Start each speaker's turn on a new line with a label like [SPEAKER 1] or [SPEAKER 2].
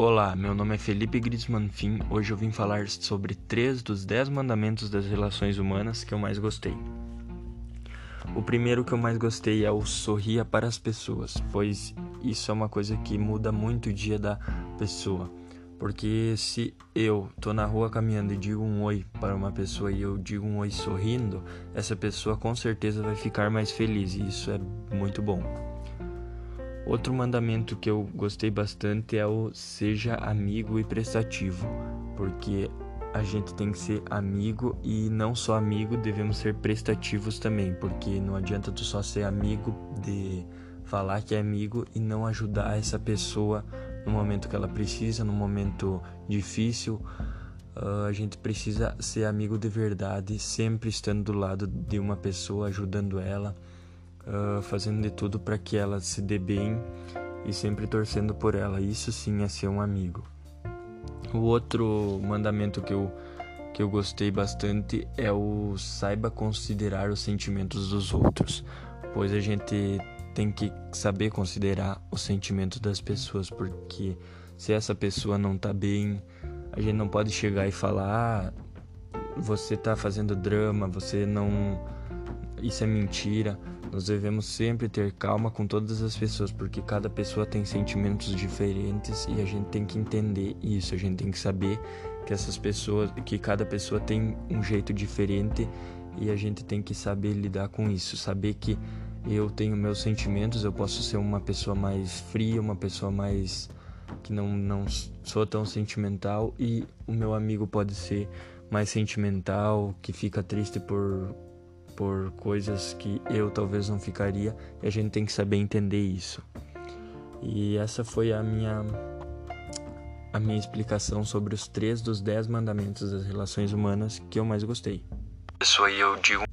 [SPEAKER 1] Olá, meu nome é Felipe Grisman Fim. Hoje eu vim falar sobre três dos dez mandamentos das relações humanas que eu mais gostei. O primeiro que eu mais gostei é o sorria para as pessoas, pois isso é uma coisa que muda muito o dia da pessoa. Porque se eu tô na rua caminhando e digo um oi para uma pessoa e eu digo um oi sorrindo, essa pessoa com certeza vai ficar mais feliz e isso é muito bom. Outro mandamento que eu gostei bastante é o seja amigo e prestativo, porque a gente tem que ser amigo e não só amigo, devemos ser prestativos também, porque não adianta tu só ser amigo de falar que é amigo e não ajudar essa pessoa no momento que ela precisa, no momento difícil. Uh, a gente precisa ser amigo de verdade, sempre estando do lado de uma pessoa, ajudando ela, uh, fazendo de tudo para que ela se dê bem e sempre torcendo por ela. Isso sim é ser um amigo. O outro mandamento que eu, que eu gostei bastante é o saiba considerar os sentimentos dos outros, pois a gente tem que saber considerar os sentimentos das pessoas, porque se essa pessoa não tá bem, a gente não pode chegar e falar: ah, você tá fazendo drama, você não. Isso é mentira. Nós devemos sempre ter calma com todas as pessoas, porque cada pessoa tem sentimentos diferentes e a gente tem que entender isso. A gente tem que saber que essas pessoas, que cada pessoa tem um jeito diferente e a gente tem que saber lidar com isso, saber que eu tenho meus sentimentos, eu posso ser uma pessoa mais fria, uma pessoa mais que não, não sou tão sentimental e o meu amigo pode ser mais sentimental, que fica triste por por coisas que eu talvez não ficaria, e a gente tem que saber entender isso. E essa foi a minha a minha explicação sobre os três dos dez mandamentos das relações humanas que eu mais gostei.
[SPEAKER 2] Isso aí eu digo